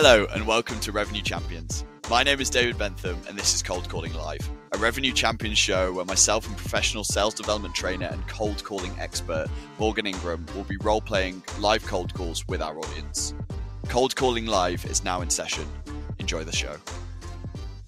Hello and welcome to Revenue Champions. My name is David Bentham and this is Cold Calling Live, a Revenue Champions show where myself and professional sales development trainer and cold calling expert Morgan Ingram will be role playing live cold calls with our audience. Cold Calling Live is now in session. Enjoy the show.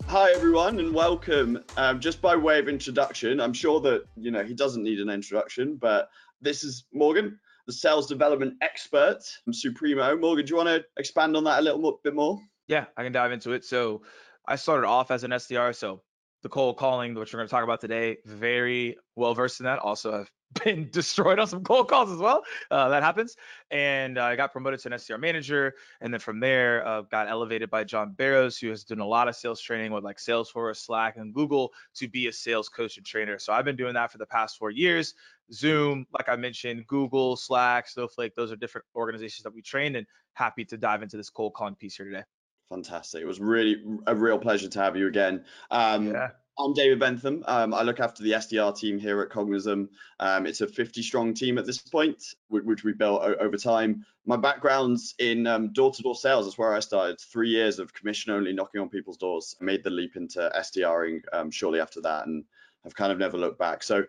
Hi everyone and welcome. Um, just by way of introduction, I'm sure that you know he doesn't need an introduction, but this is Morgan the sales development expert from Supremo. Morgan, do you want to expand on that a little bit more? Yeah, I can dive into it. So I started off as an SDR, so the cold calling, which we're going to talk about today, very well versed in that. Also, have been destroyed on some cold calls as well. Uh, that happens. And uh, I got promoted to an SDR manager. And then from there, uh, got elevated by John Barrows, who has done a lot of sales training with like Salesforce, Slack, and Google to be a sales coach and trainer. So I've been doing that for the past four years. Zoom, like I mentioned, Google, Slack, Snowflake, those are different organizations that we trained and happy to dive into this cold calling piece here today. Fantastic. It was really a real pleasure to have you again. Um, yeah. I'm David Bentham. Um, I look after the SDR team here at Cognism. Um, it's a 50 strong team at this point, which we built over time. My background's in um, door-to-door sales. That's where I started. Three years of commission only, knocking on people's doors. I made the leap into SDRing um, shortly after that, and have kind of never looked back. So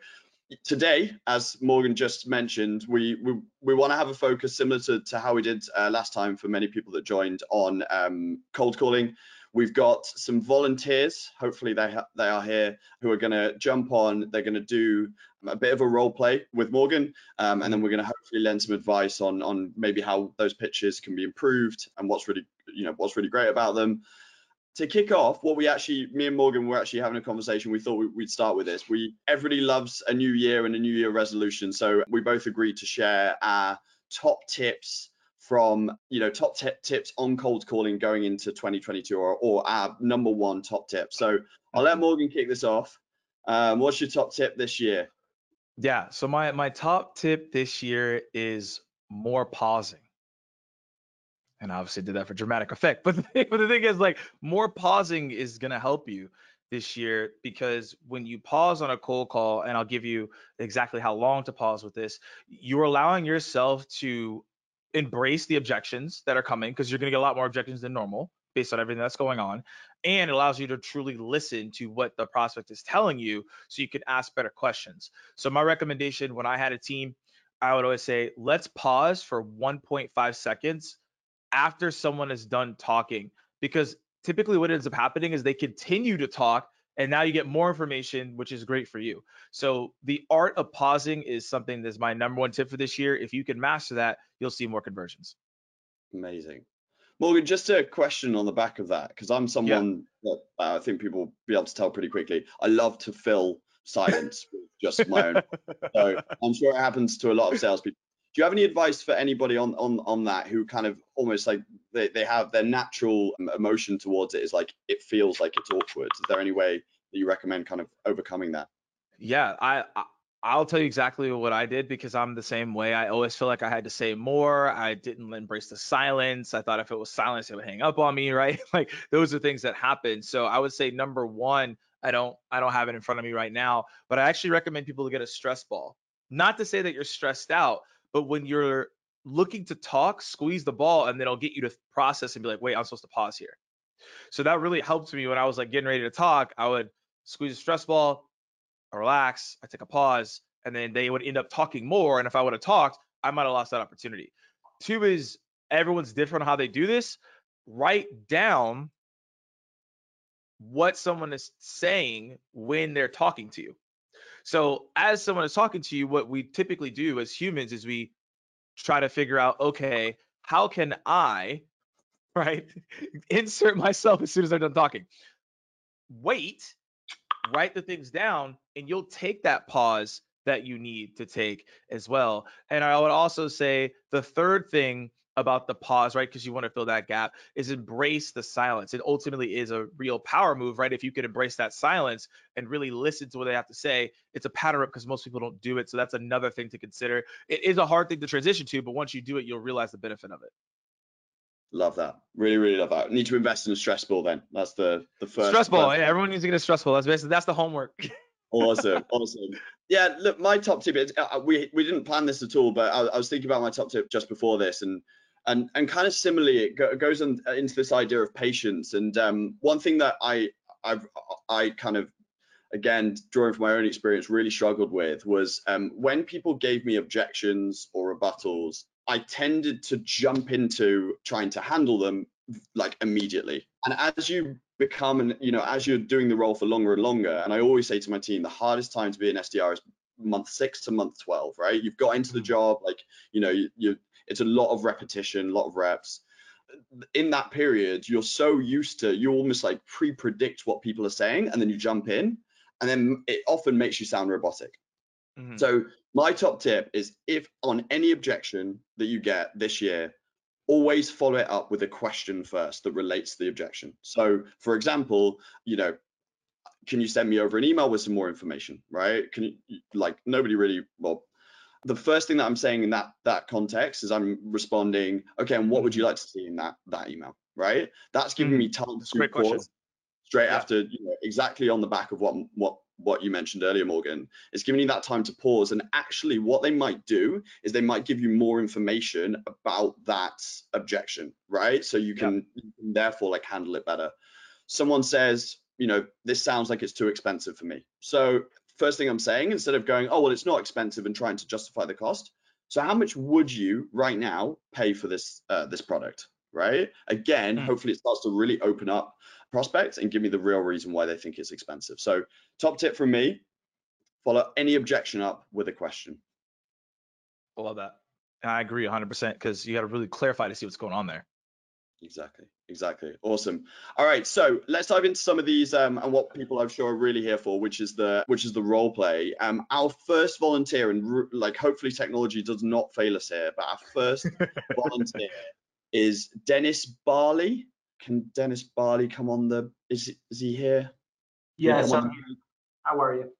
today, as Morgan just mentioned, we we, we want to have a focus similar to, to how we did uh, last time for many people that joined on um, cold calling. We've got some volunteers. Hopefully, they they are here who are going to jump on. They're going to do a bit of a role play with Morgan, um, and then we're going to hopefully lend some advice on on maybe how those pitches can be improved and what's really you know what's really great about them to kick off, what we actually, me and Morgan were actually having a conversation. We thought we'd start with this. We everybody loves a new year and a new year resolution, so we both agreed to share our top tips from you know top t- tips on cold calling going into 2022 or, or our number one top tip so i'll let morgan kick this off um, what's your top tip this year yeah so my my top tip this year is more pausing and obviously did that for dramatic effect but the thing, but the thing is like more pausing is going to help you this year because when you pause on a cold call and i'll give you exactly how long to pause with this you're allowing yourself to embrace the objections that are coming because you're going to get a lot more objections than normal based on everything that's going on and it allows you to truly listen to what the prospect is telling you so you can ask better questions. So my recommendation when i had a team i would always say let's pause for 1.5 seconds after someone is done talking because typically what ends up happening is they continue to talk and now you get more information which is great for you. So the art of pausing is something that's my number one tip for this year. If you can master that you'll see more conversions. Amazing. Morgan just a question on the back of that because i'm someone yeah. that uh, i think people will be able to tell pretty quickly. I love to fill silence with just my own. So i'm sure it happens to a lot of salespeople you have any advice for anybody on on on that who kind of almost like they, they have their natural um, emotion towards it is like it feels like it's awkward is there any way that you recommend kind of overcoming that yeah i, I I'll tell you exactly what I did because I'm the same way. I always feel like I had to say more. I didn't embrace the silence. I thought if it was silence, it would hang up on me, right? like those are things that happen. So I would say number one, I don't I don't have it in front of me right now, but I actually recommend people to get a stress ball. Not to say that you're stressed out, but when you're looking to talk, squeeze the ball, and then it'll get you to process and be like, wait, I'm supposed to pause here. So that really helped me when I was like getting ready to talk. I would squeeze a stress ball, I relax, I take a pause, and then they would end up talking more. And if I would have talked, I might have lost that opportunity. Two is everyone's different on how they do this. Write down what someone is saying when they're talking to you. So as someone is talking to you, what we typically do as humans is we try to figure out, okay, how can I, right, insert myself as soon as they're done talking. Wait, write the things down, and you'll take that pause that you need to take as well. And I would also say the third thing about the pause, right? Because you want to fill that gap, is embrace the silence. It ultimately is a real power move, right? If you can embrace that silence and really listen to what they have to say, it's a pattern interrupt because most people don't do it. So that's another thing to consider. It is a hard thing to transition to, but once you do it, you'll realize the benefit of it. Love that. Really, really love that. Need to invest in a stress ball then. That's the the first stress ball. Yeah, everyone needs to get a stress ball. That's basically that's the homework. awesome, awesome. Yeah, look, my top tip is uh, we we didn't plan this at all, but I, I was thinking about my top tip just before this, and and and kind of similarly, it, go, goes on, uh, into this idea of patience. And um, one thing that I I've I kind of again drawing from my own experience really struggled with was um, when people gave me objections or rebuttals i tended to jump into trying to handle them like immediately and as you become and you know as you're doing the role for longer and longer and i always say to my team the hardest time to be an sdr is month six to month 12 right you've got into the mm. job like you know you, you it's a lot of repetition a lot of reps in that period you're so used to you almost like pre-predict what people are saying and then you jump in and then it often makes you sound robotic. Mm-hmm. So my top tip is if on any objection that you get this year, always follow it up with a question first that relates to the objection. So for example, you know, can you send me over an email with some more information, right? Can you like nobody really well the first thing that I'm saying in that that context is I'm responding, okay, and what would you like to see in that that email, right? That's giving mm-hmm. me time to pause, straight yeah. after you know, exactly on the back of what what what you mentioned earlier, Morgan, is giving you that time to pause. And actually, what they might do is they might give you more information about that objection, right? So you can, yeah. you can therefore like handle it better. Someone says, you know, this sounds like it's too expensive for me. So first thing I'm saying, instead of going, oh well, it's not expensive and trying to justify the cost. So how much would you right now pay for this uh, this product? Right. Again, mm. hopefully it starts to really open up prospects and give me the real reason why they think it's expensive. So top tip from me, follow any objection up with a question. I love that. I agree 100% because you got to really clarify to see what's going on there. Exactly. Exactly. Awesome. All right. So let's dive into some of these um, and what people I'm sure are really here for, which is the which is the role play. Um, our first volunteer and like hopefully technology does not fail us here, but our first volunteer is Dennis Barley can Dennis Barley come on the? Is is he here? Yes. How are you?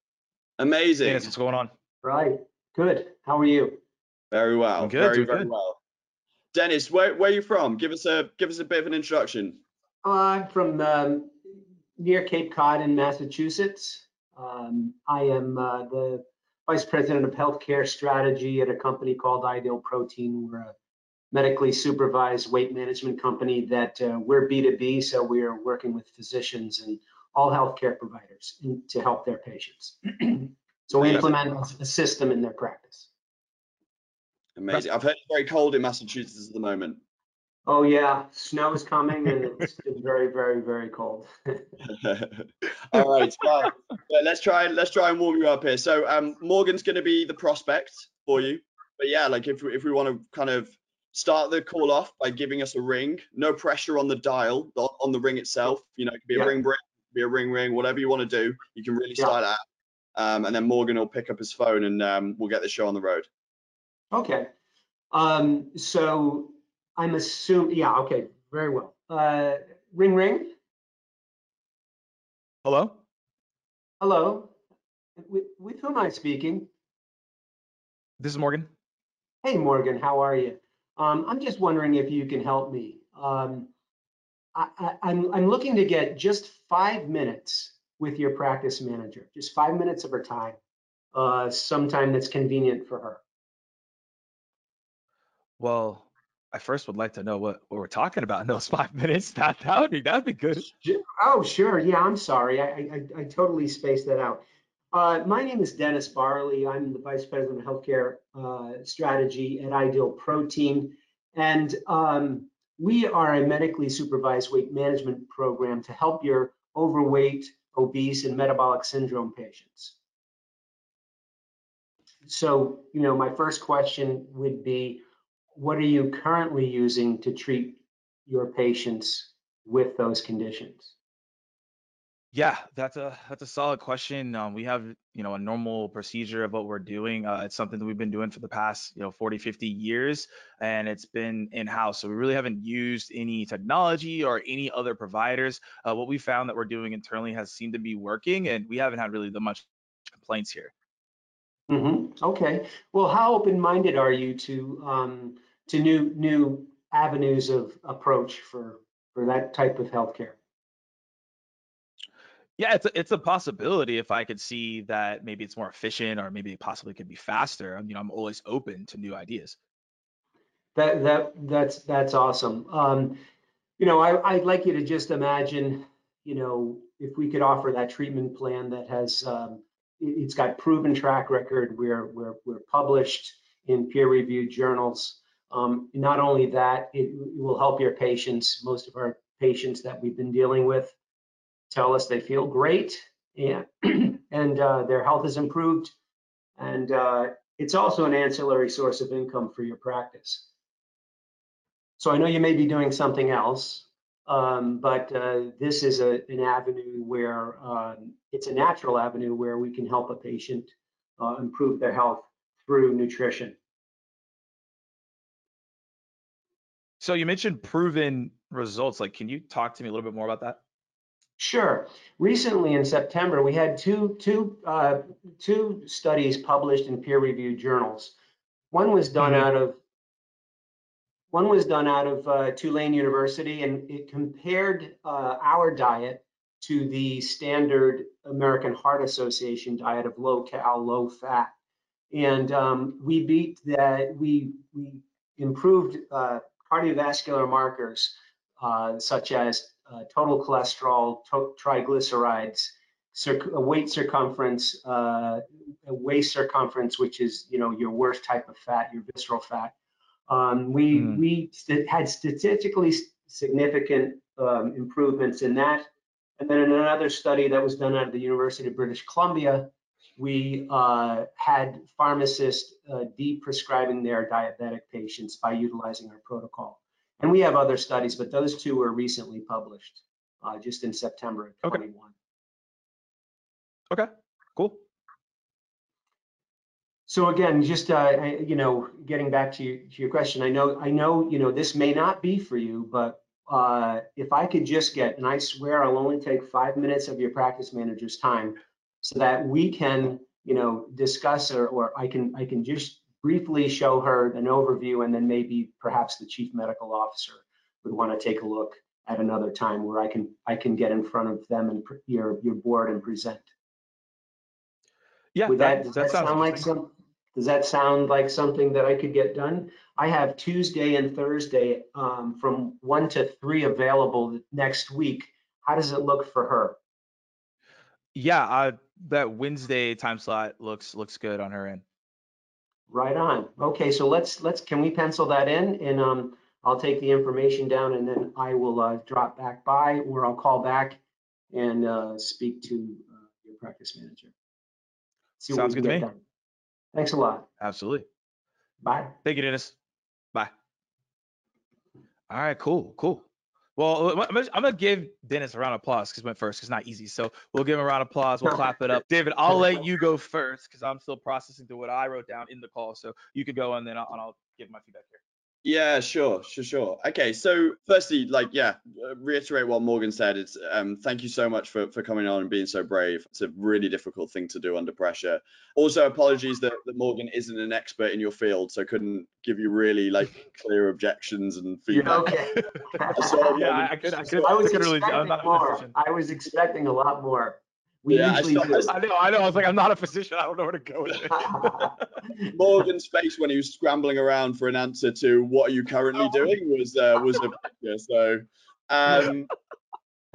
Amazing. Dennis, what's going on? Right. Good. How are you? Very well. good, very very good. well. Dennis, where where are you from? Give us a give us a bit of an introduction. I'm from um, near Cape Cod in Massachusetts. Um, I am uh, the vice president of healthcare strategy at a company called Ideal Protein. We're a medically supervised weight management company that uh, we're B2B, so we are working with physicians and all healthcare providers in, to help their patients. so we implement a system in their practice. Amazing. I've heard it's very cold in Massachusetts at the moment. Oh yeah, snow is coming and it's, it's very, very, very cold. All right, well, let's try let's try and warm you up here. So um, Morgan's going to be the prospect for you, but yeah, like if if we want to kind of start the call off by giving us a ring. No pressure on the dial, on the ring itself. You know, it could be a yeah. ring ring, be a ring ring, whatever you want to do. You can really start yeah. that. Um, and then Morgan will pick up his phone and um, we'll get the show on the road. Okay. Um, so I'm assuming, yeah, okay, very well. Uh, ring ring. Hello? Hello. With, with whom am I speaking? This is Morgan. Hey, Morgan, how are you? Um, I'm just wondering if you can help me. Um, I, am I'm, I'm looking to get just five minutes with your practice manager, just five minutes of her time, uh, sometime that's convenient for her. Well, I first would like to know what, what we're talking about in those five minutes. That that would be that would be good. Oh, sure. Yeah, I'm sorry. I I, I totally spaced that out. Uh, my name is Dennis Barley. I'm the Vice President of Healthcare uh, Strategy at Ideal Protein. And um, we are a medically supervised weight management program to help your overweight, obese, and metabolic syndrome patients. So, you know, my first question would be, what are you currently using to treat your patients with those conditions? Yeah, that's a that's a solid question. Um, we have, you know, a normal procedure of what we're doing. Uh, it's something that we've been doing for the past, you know, 40, 50 years, and it's been in-house. So we really haven't used any technology or any other providers. Uh, what we found that we're doing internally has seemed to be working, and we haven't had really the much complaints here. Mm-hmm. Okay. Well, how open-minded are you to um, to new new avenues of approach for for that type of healthcare? Yeah, it's a, it's a possibility if I could see that maybe it's more efficient or maybe it possibly could be faster. I mean, I'm always open to new ideas. That that that's that's awesome. Um, you know, I, I'd like you to just imagine, you know, if we could offer that treatment plan that has um, it, has got proven track record. We're we're we're published in peer-reviewed journals. Um, not only that, it, it will help your patients. Most of our patients that we've been dealing with tell us they feel great and and uh, their health is improved. And uh, it's also an ancillary source of income for your practice. So I know you may be doing something else, um, but uh, this is a, an avenue where um, it's a natural avenue where we can help a patient uh, improve their health through nutrition. So you mentioned proven results. Like, can you talk to me a little bit more about that? Sure. Recently in September, we had two, two, uh, two studies published in peer-reviewed journals. One was done mm-hmm. out of one was done out of uh, Tulane University, and it compared uh, our diet to the standard American Heart Association diet of low cal, low fat. And um, we beat that, we, we improved uh, cardiovascular markers uh, such as uh, total cholesterol, to triglycerides, weight circumference, uh, waist circumference, which is you know your worst type of fat, your visceral fat, um, we mm. we st had statistically significant um, improvements in that. And then in another study that was done at the University of British Columbia, we uh, had pharmacists uh, de-prescribing their diabetic patients by utilizing our protocol. And we have other studies, but those two were recently published uh, just in September of 21. Okay, okay. cool. So again, just uh, you know, getting back to, you, to your question, I know, I know, you know, this may not be for you, but uh, if I could just get, and I swear I'll only take five minutes of your practice manager's time, so that we can, you know, discuss or, or I can, I can just briefly show her an overview, and then maybe perhaps the chief medical officer would want to take a look at another time where I can, I can get in front of them and your your board and present. Yeah, Would that, that, does that, that sound like some? Does that sound like something that I could get done? I have Tuesday and Thursday um, from one to three available next week. How does it look for her? Yeah, uh, that Wednesday time slot looks looks good on her end. Right on. Okay, so let's let's can we pencil that in and um, I'll take the information down and then I will uh, drop back by or I'll call back and uh, speak to uh, your practice manager. See Sounds good to me. Done. Thanks a lot. Absolutely. Bye. Thank you, Dennis. Bye. All right, cool, cool. Well, I'm gonna give Dennis a round of applause because he went first. It's not easy, so we'll give him a round of applause. We'll clap it up. David, I'll let you go first because I'm still processing through what I wrote down in the call. So you could go and then I'll, and I'll give my feedback here. Yeah, sure, sure, sure. Okay, so firstly, like, yeah, uh, reiterate what Morgan said. It's um, thank you so much for for coming on and being so brave. It's a really difficult thing to do under pressure. Also, apologies that, that Morgan isn't an expert in your field, so couldn't give you really like clear objections and feedback. okay. so, yeah, I could, I could, I was expecting really, more. I was expecting a lot more. We yeah, usually I, do. I know, I know. I was like, I'm not a physician. I don't know where to go with it. Morgan's face when he was scrambling around for an answer to "What are you currently oh. doing?" was uh, was a picture. So, um,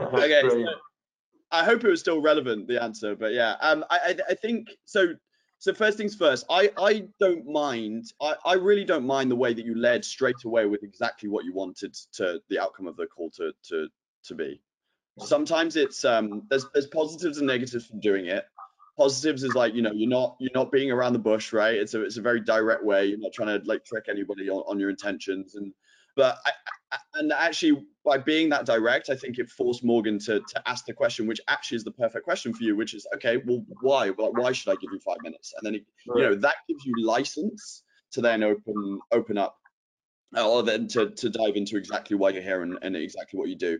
okay. So I hope it was still relevant the answer, but yeah, um, I, I, I think so. So first things first, I, I don't mind. I, I really don't mind the way that you led straight away with exactly what you wanted to the outcome of the call to to to be sometimes it's um there's there's positives and negatives from doing it. Positives is like you know you're not you're not being around the bush right? It's a it's a very direct way. You're not trying to like trick anybody on, on your intentions. And but I, I, and actually by being that direct i think it forced morgan to to ask the question which actually is the perfect question for you which is okay well why? Why should i give you five minutes? And then he, right. you know that gives you license to then open open up or then to, to dive into exactly why you're here and, and exactly what you do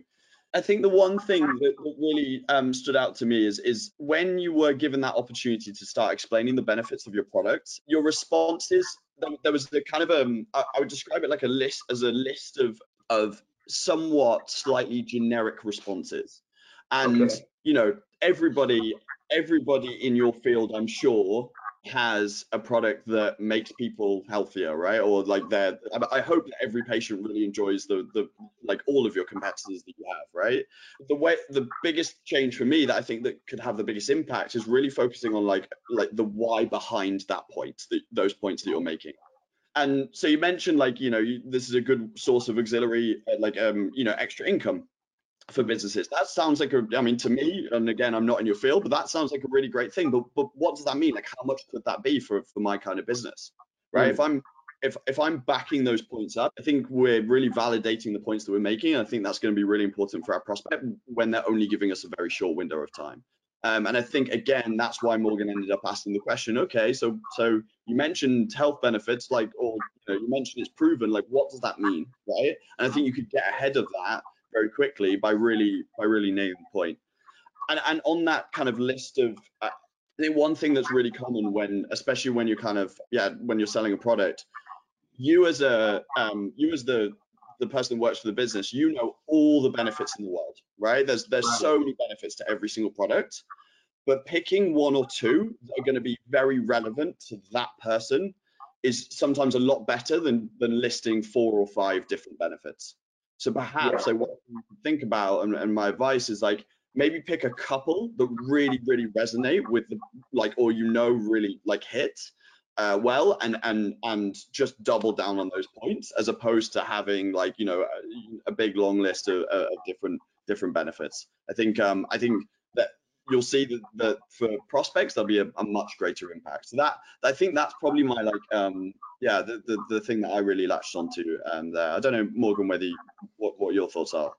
I think the one thing that, that really um, stood out to me is is when you were given that opportunity to start explaining the benefits of your product, your responses. There, there was the kind of um, I, I would describe it like a list as a list of of somewhat slightly generic responses, and okay. you know everybody everybody in your field, I'm sure, has a product that makes people healthier, right? Or like they're, I hope that every patient really enjoys the, the, like all of your competitors that you have, right? The way, the biggest change for me that I think that could have the biggest impact is really focusing on like, like the why behind that point, the, those points that you're making. And so you mentioned like, you know, you, this is a good source of auxiliary, uh, like, um, you know, extra income for businesses. That sounds like a, I mean, to me, and again, I'm not in your field, but that sounds like a really great thing. But but what does that mean? Like, how much could that be for for my kind of business, right? Mm. If I'm if if I'm backing those points up, I think we're really validating the points that we're making. And I think that's going to be really important for our prospect when they're only giving us a very short window of time. Um, and I think again, that's why Morgan ended up asking the question. Okay, so so you mentioned health benefits, like, or you, know, you mentioned it's proven. Like, what does that mean, right? And I think you could get ahead of that very quickly by really by really nailing the point. And and on that kind of list of uh, I think one thing that's really common when, especially when you're kind of yeah, when you're selling a product, you as a um, you as the the person who works for the business, you know all the benefits in the world, right? There's there's so many benefits to every single product, but picking one or two that are going to be very relevant to that person is sometimes a lot better than than listing four or five different benefits. So perhaps yeah. like what you think about, and, and my advice is like maybe pick a couple that really, really resonate with the like, or you know, really like hit uh, well, and and and just double down on those points as opposed to having like you know a, a big long list of, of different different benefits. I think um I think that you'll see that, that for prospects there'll be a, a, much greater impact. So that I think that's probably my like um yeah the, the, the thing that I really latched onto and uh, I don't know Morgan whether you, what what your thoughts are.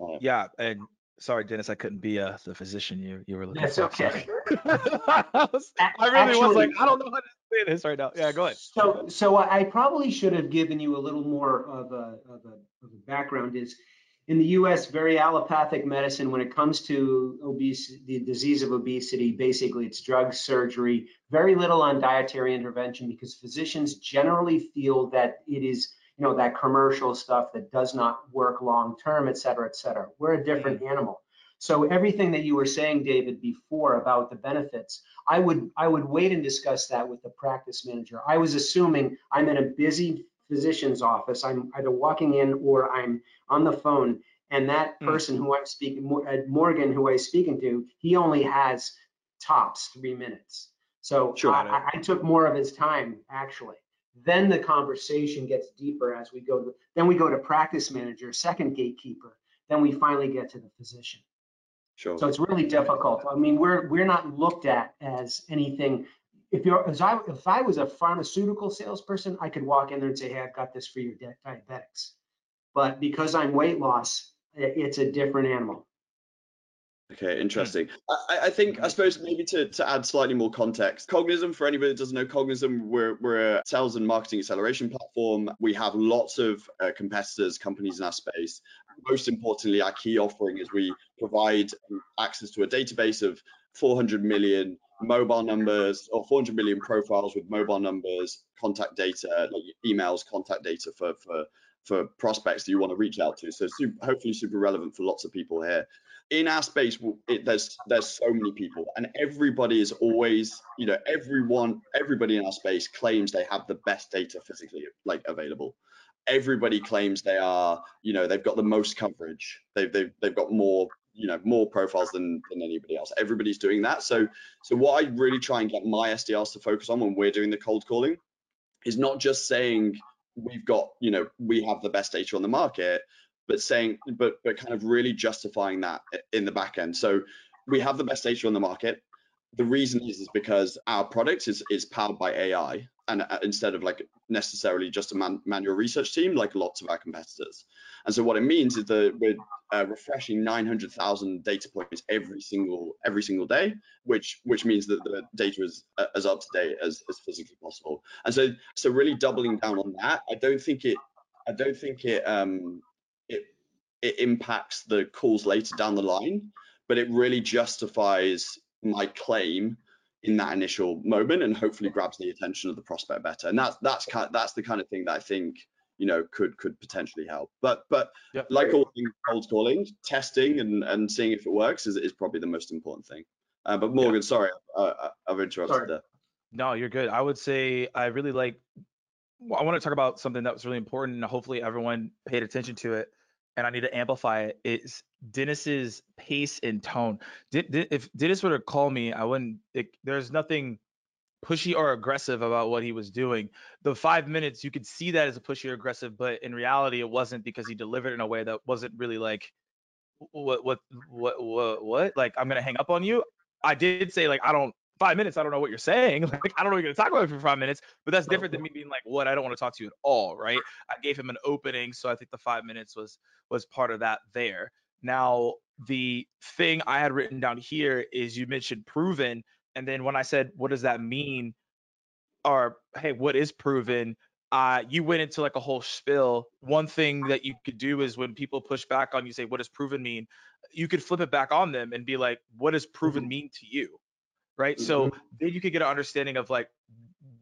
Uh, yeah, and sorry Dennis, I couldn't be uh, the physician you you were looking That's for. okay. I, was, I really Actually, was like I don't know how to say this right now. Yeah, go ahead. So so I probably should have given you a little more of a of a, of a background is in the US, very allopathic medicine when it comes to obesity, the disease of obesity, basically it's drug surgery, very little on dietary intervention because physicians generally feel that it is, you know, that commercial stuff that does not work long term, et cetera, et cetera. We're a different mm-hmm. animal. So everything that you were saying, David, before about the benefits, I would I would wait and discuss that with the practice manager. I was assuming I'm in a busy physician's office. I'm either walking in or I'm on the phone, and that hmm. person who I'm speaking, Morgan, who I'm speaking to, he only has tops three minutes. So sure, I, I, took more of his time actually. Then the conversation gets deeper as we go to, then we go to practice manager, second gatekeeper. Then we finally get to the physician. Sure. So it's really difficult. I mean, we're we're not looked at as anything if you're as I if I was a pharmaceutical salesperson, I could walk in there and say, "Hey, I've got this for your diabetics." But because I'm weight loss, it's a different animal. Okay, interesting. I, I, think, I suppose, maybe to, to add slightly more context, Cognism, for anybody that doesn't know Cognism, we're, we're a sales and marketing acceleration platform. We have lots of uh, competitors, companies in our space. Most importantly, our key offering is we provide access to a database of 400 million mobile numbers or 400 million profiles with mobile numbers, contact data, like emails, contact data for for for prospects that you want to reach out to. So super, hopefully super relevant for lots of people here. In our space, it, there's there's so many people, and everybody is always, you know, everyone, everybody in our space claims they have the best data physically like available. Everybody claims they are, you know, they've got the most coverage. They've they've they've got more you know more profiles than than anybody else. Everybody's doing that. So so what i really try and get my sdrs to focus on when we're doing the cold calling is not just saying we've got you know we have the best data on the market but saying but but kind of really justifying that in the back end. So we have the best data on the market the reason is is because our product is is powered by ai and uh, instead of like necessarily just a man, manual research team like lots of our competitors and so what it means is that we're uh, refreshing 900,000 data points every single every single day, which which means that the data is uh, as up to date as, as physically possible. And so so really doubling down on that, I don't think it I don't think it um it it impacts the calls later down the line, but it really justifies my claim in that initial moment and hopefully grabs the attention of the prospect better. And that's that's kind of, that's the kind of thing that I think you know could could potentially help but but yep. like all things cold calling testing and and seeing if it works is, is probably the most important thing uh, but morgan sorry uh, i've interrupted sorry. there No, you're good. I would say I really like. I want to talk about something that was really important, and hopefully everyone paid attention to it. And I need to amplify it. Is Dennis's pace and tone. if Dennis were to call me, I wouldn't. It, there's nothing pushy or aggressive about what he was doing. The five minutes, you could see that as a pushy or aggressive, but in reality, it wasn't because he delivered in a way that wasn't really like, what, what, what, what, what? Like, I'm gonna hang up on you. I did say like, I don't. Five minutes, I don't know what you're saying. Like, I don't know what you're gonna talk about for five minutes, but that's different than me being like, what? I don't want to talk to you at all, right? I gave him an opening, so I think the five minutes was was part of that there. Now, the thing I had written down here is you mentioned proven and then when I said, what does that mean? Or, hey, what is proven? Uh, you went into like a whole spill. One thing that you could do is when people push back on you, say, what does proven mean? You could flip it back on them and be like, what does proven mm-hmm. mean to you? Right. Mm-hmm. So then you could get an understanding of like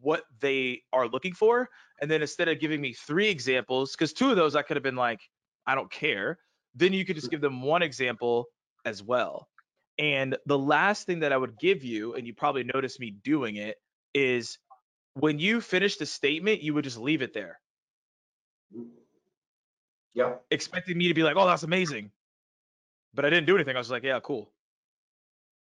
what they are looking for. And then instead of giving me three examples, because two of those I could have been like, I don't care. Then you could just give them one example as well. And the last thing that I would give you, and you probably noticed me doing it, is when you finish the statement, you would just leave it there. Yeah. Expecting me to be like, oh, that's amazing. But I didn't do anything. I was like, yeah, cool.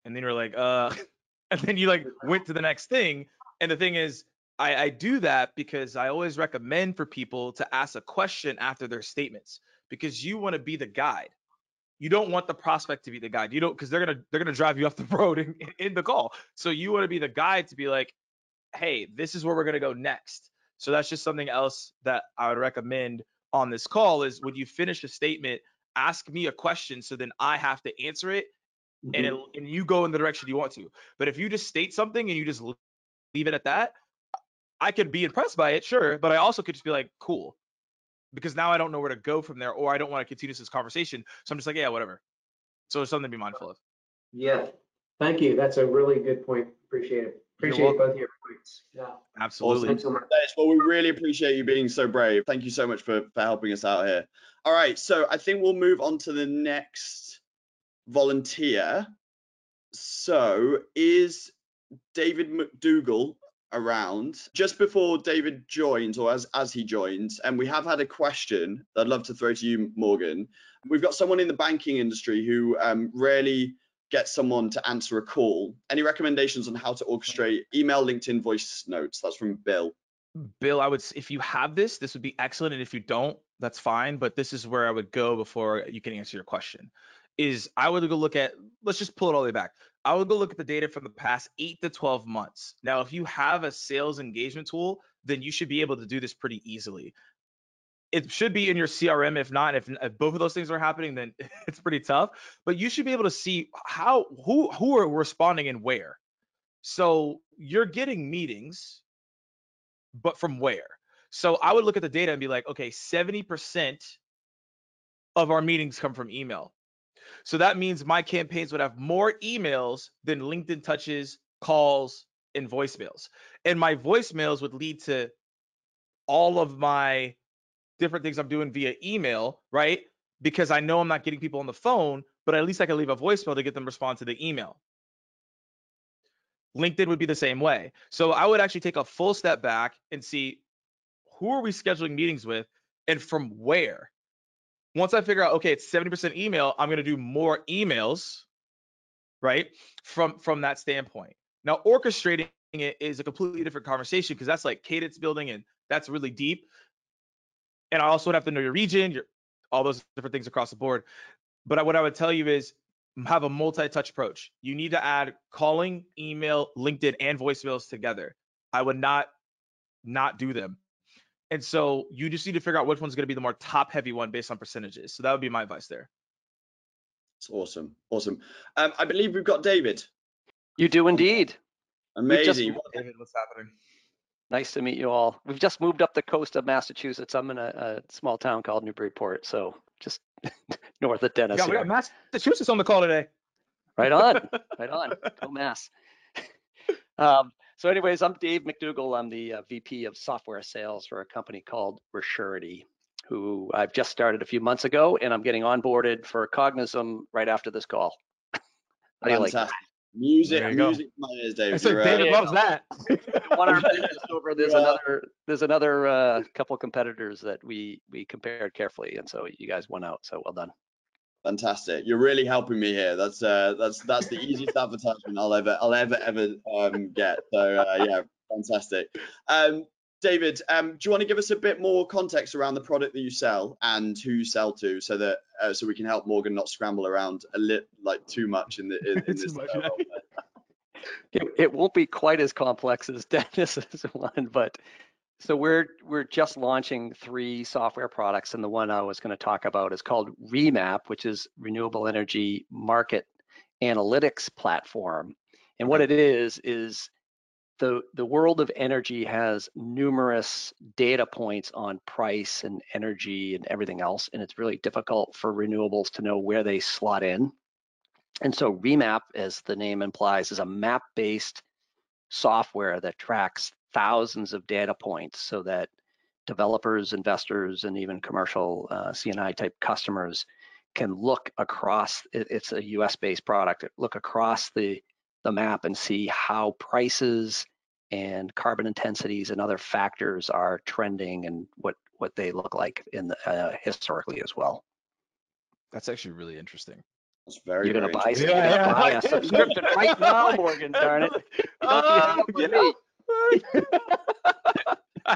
And then you're like, uh, and then you like went to the next thing. And the thing is, I, I do that because I always recommend for people to ask a question after their statements because you want to be the guide you don't want the prospect to be the guide. You don't because they're gonna they're gonna drive you off the road in, in the call. So you want to be the guide to be like, hey, this is where we're gonna go next. So that's just something else that I would recommend on this call is when you finish a statement, ask me a question so then I have to answer it mm-hmm. and it, and you go in the direction you want to. But if you just state something and you just leave it at that, I could be impressed by it, sure, but I also could just be like, cool because now I don't know where to go from there, or I don't want to continue this conversation. So I'm just like, yeah, whatever. So it's something to be mindful of. Yeah, thank you. That's a really good point. Appreciate it. Appreciate both your points. Yeah, absolutely. Awesome. Well, we really appreciate you being so brave. Thank you so much for for helping us out here. All right, so I think we'll move on to the next volunteer. So is David McDougall around just before David joins, or as as he joins, and we have had a question that I'd love to throw to you, Morgan. We've got someone in the banking industry who um, rarely gets someone to answer a call. Any recommendations on how to orchestrate email, LinkedIn, voice notes? That's from Bill. Bill, I would if you have this, this would be excellent, and if you don't, that's fine. But this is where I would go before you can answer your question. Is I would go look at let's just pull it all the way back. I would go look at the data from the past eight to 12 months. Now, if you have a sales engagement tool, then you should be able to do this pretty easily. It should be in your CRM. If not, if, if both of those things are happening, then it's pretty tough. But you should be able to see how who who are responding and where. So you're getting meetings, but from where? So I would look at the data and be like, okay, 70% of our meetings come from email. So that means my campaigns would have more emails than LinkedIn touches, calls, and voicemails. And my voicemails would lead to all of my different things I'm doing via email, right? Because I know I'm not getting people on the phone, but at least I can leave a voicemail to get them respond to the email. LinkedIn would be the same way. So I would actually take a full step back and see who are we scheduling meetings with and from where once I figure out, okay, it's 70% email, I'm going to do more emails, right? From from that standpoint. Now, orchestrating it is a completely different conversation because that's like cadence building and that's really deep. And I also would have to know your region, your all those different things across the board. But what I would tell you is have a multi-touch approach. You need to add calling, email, LinkedIn, and voicemails together. I would not not do them. And so you just need to figure out which one's going to be the more top heavy one based on percentages. So that would be my advice there. It's awesome. Awesome. Um, I believe we've got David. You do indeed. Amazing. Just, David, what's happening? Nice to meet you all. We've just moved up the coast of Massachusetts. I'm in a, a small town called Newburyport, so just north of Dennis. Yeah, we got Massachusetts on the call today. Right on, right on. Go Mass. Um, so anyways, I'm Dave McDougall. I'm the uh, VP of software sales for a company called Resurety, who I've just started a few months ago, and I'm getting onboarded for Cognism right after this call. How do you like that? Music, music to my ears, David. So David loves that. One our over. There's yeah. another. There's another uh, couple competitors that we we compared carefully, and so you guys won out. So well done. Fantastic. You're really helping me here. That's uh, that's that's the easiest advertisement I'll ever I'll ever ever um, get. So uh, yeah, fantastic. Um, David, um, do you want to give us a bit more context around the product that you sell and who you sell to, so that uh, so we can help Morgan not scramble around a lit like too much in the in, in this. Much, uh, it, it won't be quite as complex as Dennis's one, but so we're we're just launching three software products, and the one I was going to talk about is called Remap, which is Renewable Energy Market Analytics Platform. And what it is is the the world of energy has numerous data points on price and energy and everything else, and it's really difficult for renewables to know where they slot in. And so Remap, as the name implies, is a map-based software that tracks thousands of data points so that developers, investors, and even commercial uh, C&I type customers can look across. It's a US-based product. Look across the the map and see how prices and carbon intensities and other factors are trending and what what they look like in the, uh, historically as well. That's actually really interesting. It's very. You're gonna buy, you're yeah, gonna buy a subscription right now, Morgan. Darn it! Uh, yeah.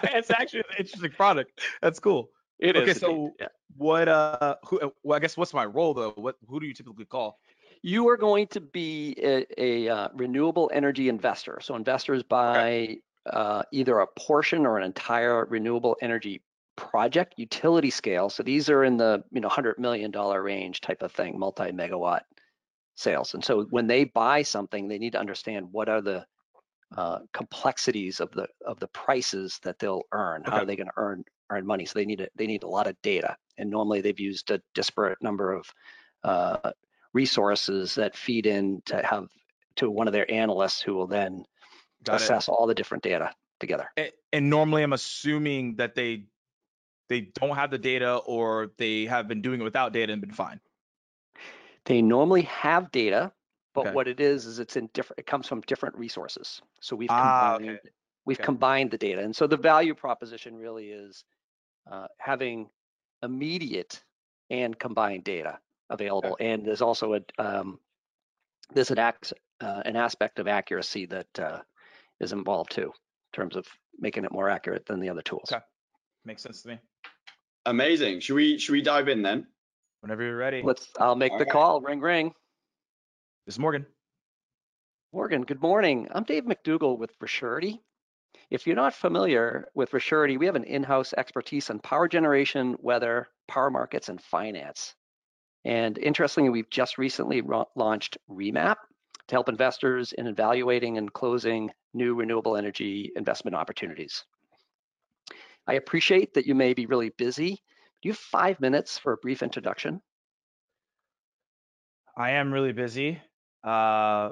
it's actually an interesting product. That's cool. It okay, is. so yeah. what? Uh, who? Uh, well, I guess what's my role though? What? Who do you typically call? You are going to be a, a uh, renewable energy investor. So investors buy okay. uh, either a portion or an entire renewable energy project, utility scale. So these are in the you know hundred million dollar range type of thing, multi megawatt sales. And so when they buy something, they need to understand what are the uh, complexities of the of the prices that they'll earn. Okay. How are they going to earn earn money? So they need a, they need a lot of data. And normally they've used a disparate number of uh, resources that feed in to have to one of their analysts who will then Got assess it. all the different data together. And, and, normally I'm assuming that they they don't have the data or they have been doing it without data and been fine. They normally have data, but okay. what it is is it's in different it comes from different resources. So we've ah, combined okay. we've okay. combined the data. And so the value proposition really is uh, having immediate and combined data available. Okay. And there's also a um, there's an act, uh, an aspect of accuracy that uh, is involved too, in terms of making it more accurate than the other tools. Okay, makes sense to me. Amazing. Should we should we dive in then? Whenever you're ready. Let's. I'll make All the right. call. Ring ring. This is Morgan. Morgan, good morning. I'm Dave McDougall with Resurety. If you're not familiar with Resurety, we have an in-house expertise in power generation, weather, power markets, and finance. And interestingly, we've just recently launched Remap to help investors in evaluating and closing new renewable energy investment opportunities. I appreciate that you may be really busy. Do you have five minutes for a brief introduction? I am really busy. Uh,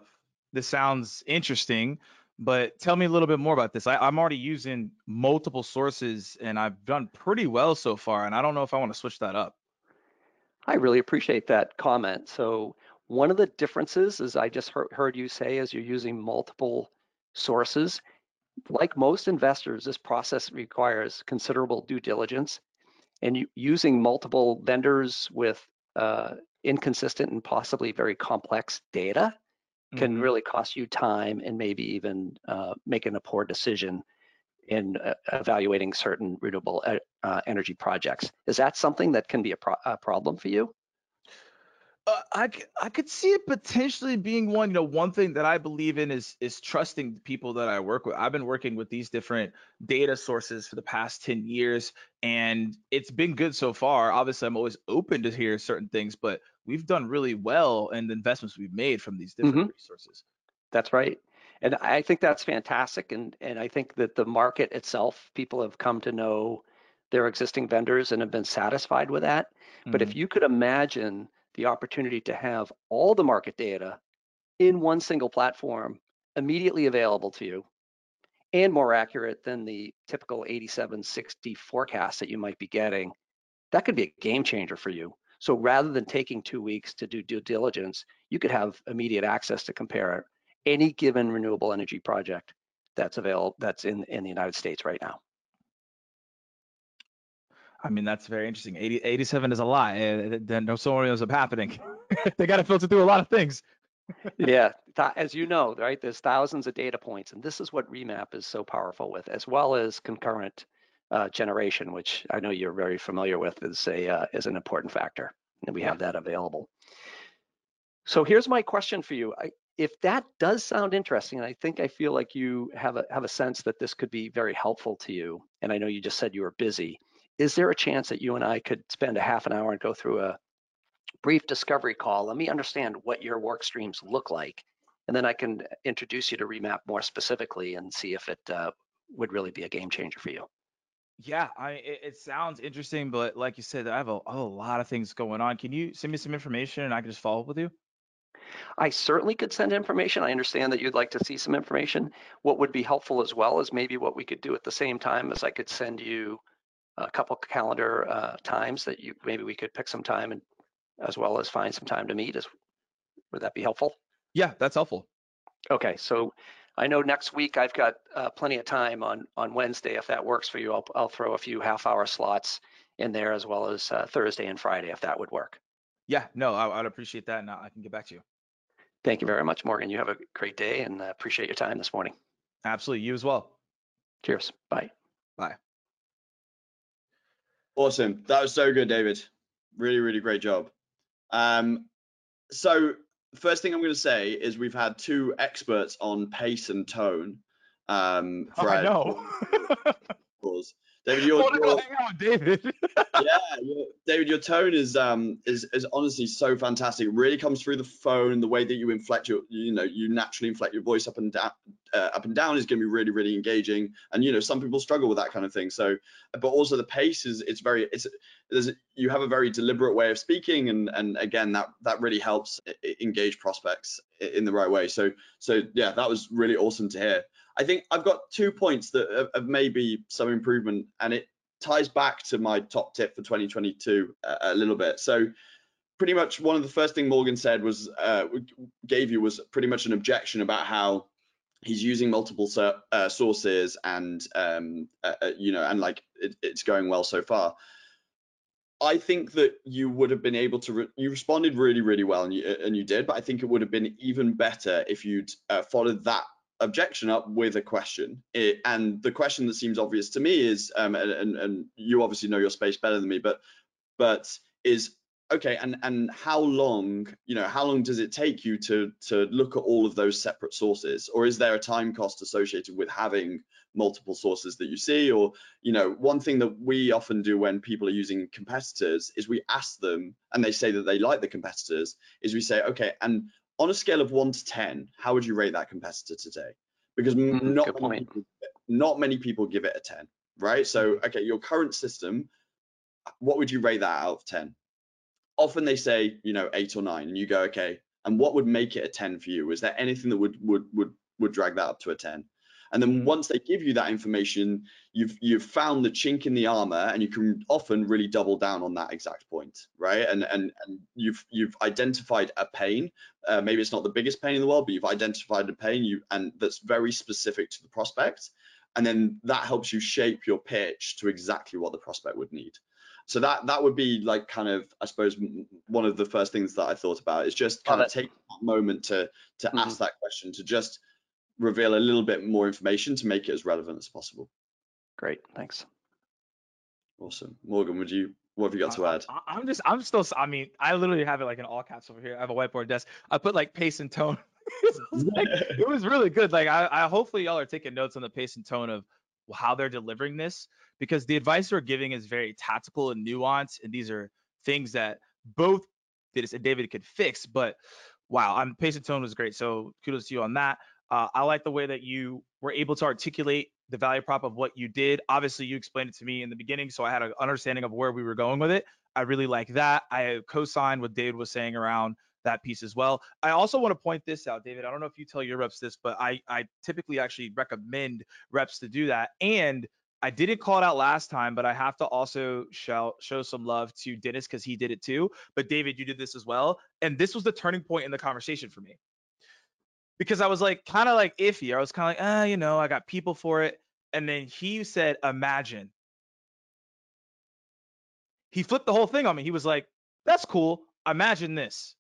this sounds interesting, but tell me a little bit more about this. I, am already using multiple sources and I've done pretty well so far, and I don't know if I want to switch that up. I really appreciate that comment. So one of the differences, as I just heard, heard you say, is you're using multiple sources. Like most investors, this process requires considerable due diligence and using multiple vendors with uh, inconsistent and possibly very complex data can mm-hmm. really cost you time and maybe even uh, making a poor decision in uh, evaluating certain renewable uh, energy projects. Is that something that can be a, pro- a problem for you? Uh, I, I could see it potentially being one. You know, one thing that I believe in is is trusting the people that I work with. I've been working with these different data sources for the past 10 years, and it's been good so far. Obviously, I'm always open to hear certain things, but we've done really well in the investments we've made from these different mm-hmm. resources. That's right and I think that's fantastic. And and I think that the market itself, people have come to know their existing vendors and have been satisfied with that. Mm-hmm. But if mm-hmm. you could imagine the opportunity to have all the market data in one single platform immediately available to you and more accurate than the typical 8760 forecast that you might be getting, that could be a game changer for you. So rather than taking two weeks to do due diligence, you could have immediate access to compare any given renewable energy project that's available that's in in the United States right now. I mean, that's very interesting. 80, 87 is a lot. Then no so ends up happening. they got to filter through a lot of things. yeah, as you know, right? There's thousands of data points, and this is what Remap is so powerful with, as well as concurrent uh, generation, which I know you're very familiar with, is a uh, is an important factor, and we have that available. So here's my question for you. I, if that does sound interesting, and I think I feel like you have a have a sense that this could be very helpful to you, and I know you just said you were busy, is there a chance that you and I could spend a half an hour and go through a brief discovery call? Let me understand what your work streams look like, and then I can introduce you to Remap more specifically and see if it uh, would really be a game changer for you. Yeah, I it, it sounds interesting, but like you said, I have a, a lot of things going on. Can you send me some information and I can just follow up with you? I certainly could send information. I understand that you'd like to see some information. What would be helpful as well is maybe what we could do at the same time is I could send you a couple calendar uh, times that you maybe we could pick some time and as well as find some time to meet. Is would that be helpful? Yeah, that's helpful. Okay, so I know next week I've got uh, plenty of time on on Wednesday. If that works for you, I'll I'll throw a few half hour slots in there as well as uh, Thursday and Friday if that would work. Yeah, no, I, would appreciate that, and I can get back to you. Thank you very much, Morgan. You have a great day, and uh, appreciate your time this morning. Absolutely, you as well. Cheers. Bye. Bye. Awesome. That was so good, David. Really, really great job. Um, so first thing I'm going to say is we've had two experts on pace and tone. Um, for oh, I know. David, your, your David. yeah, David, your tone is um is is honestly so fantastic. It really comes through the phone. The way that you inflect your, you know, you naturally inflect your voice up and down, uh, up and down is going to be really, really engaging. And you know, some people struggle with that kind of thing. So, but also the pace is it's very it's there's you have a very deliberate way of speaking, and and again that that really helps engage prospects in the right way. So so yeah, that was really awesome to hear. I think I've got two points that have, maybe some improvement, and it ties back to my top tip for 2022 a, a little bit. So pretty much one of the first thing Morgan said was uh, gave you was pretty much an objection about how he's using multiple uh, sources and um, uh, uh, you know and like it, it's going well so far. I think that you would have been able to re you responded really really well and you and you did, but I think it would have been even better if you'd uh, followed that objection up with a question. It, and the question that seems obvious to me is, um, and, and you obviously know your space better than me, but but is okay. And and how long, you know, how long does it take you to to look at all of those separate sources, or is there a time cost associated with having multiple sources that you see? Or you know, one thing that we often do when people are using competitors is we ask them, and they say that they like the competitors, is we say, okay, and on a scale of one to 10, how would you rate that competitor today? Because mm, not, many people, not many people give it a 10, right? So, mm-hmm. okay, your current system, what would you rate that out of 10? Often they say, you know, eight or nine, and you go, okay, and what would make it a 10 for you? Is there anything that would would would would drag that up to a 10? And then once they give you that information, you've you've found the chink in the armor, and you can often really double down on that exact point, right? And and and you've you've identified a pain. Uh, maybe it's not the biggest pain in the world, but you've identified a pain you and that's very specific to the prospect. And then that helps you shape your pitch to exactly what the prospect would need. So that that would be like kind of I suppose one of the first things that I thought about is just kind of take that moment to to mm-hmm. ask that question to just reveal a little bit more information to make it as relevant as possible. Great, thanks. Awesome. Morgan, would you what have you got to add? I, am just I'm still I mean, I literally have it like in all caps over here. I have a whiteboard desk. I put like pace and tone. it, was like, it was really good. Like I, I hopefully y'all are taking notes on the pace and tone of how they're delivering this because the advice we're giving is very tactical and nuanced and these are things that both David could fix but wow I'm pace and tone was great so kudos to you on that uh, I like the way that you were able to articulate the value prop of what you did. Obviously, you explained it to me in the beginning, so I had an understanding of where we were going with it. I really like that. I co-signed what David was saying around that piece as well. I also want to point this out, David. I don't know if you tell your reps this, but I, I typically actually recommend reps to do that. And I didn't call it out last time, but I have to also show show some love to Dennis because he did it too. But David, you did this as well, and this was the turning point in the conversation for me because I was like kind of like iffy. I was kind of like, ah, you know, I got people for it, and then he said, "Imagine." He flipped the whole thing on me. He was like, "That's cool. Imagine this."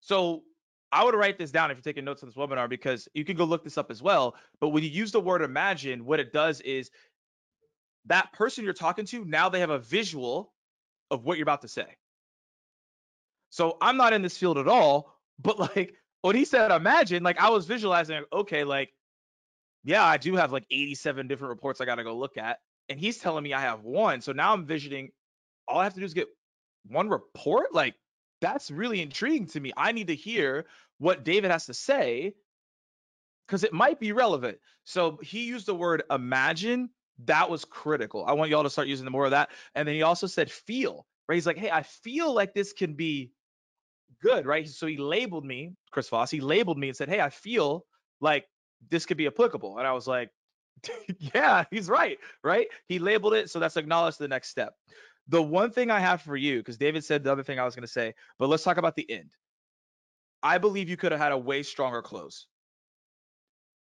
So I would write this down if you're taking notes on this webinar because you can go look this up as well. But when you use the word imagine, what it does is that person you're talking to, now they have a visual of what you're about to say. So I'm not in this field at all, but like when he said imagine, like I was visualizing, okay, like, yeah, I do have like 87 different reports I got to go look at. And he's telling me I have one. So now I'm visioning all I have to do is get one report. Like, that's really intriguing to me. I need to hear what David has to say because it might be relevant. So he used the word imagine. That was critical. I want y'all to start using more of that. And then he also said feel, right? He's like, hey, I feel like this can be good, right? So he labeled me, Chris Voss, he labeled me and said, hey, I feel like this could be applicable. And I was like, yeah, he's right, right? He labeled it. So that's acknowledged the next step. The one thing I have for you, because David said the other thing I was going to say, but let's talk about the end. I believe you could have had a way stronger close.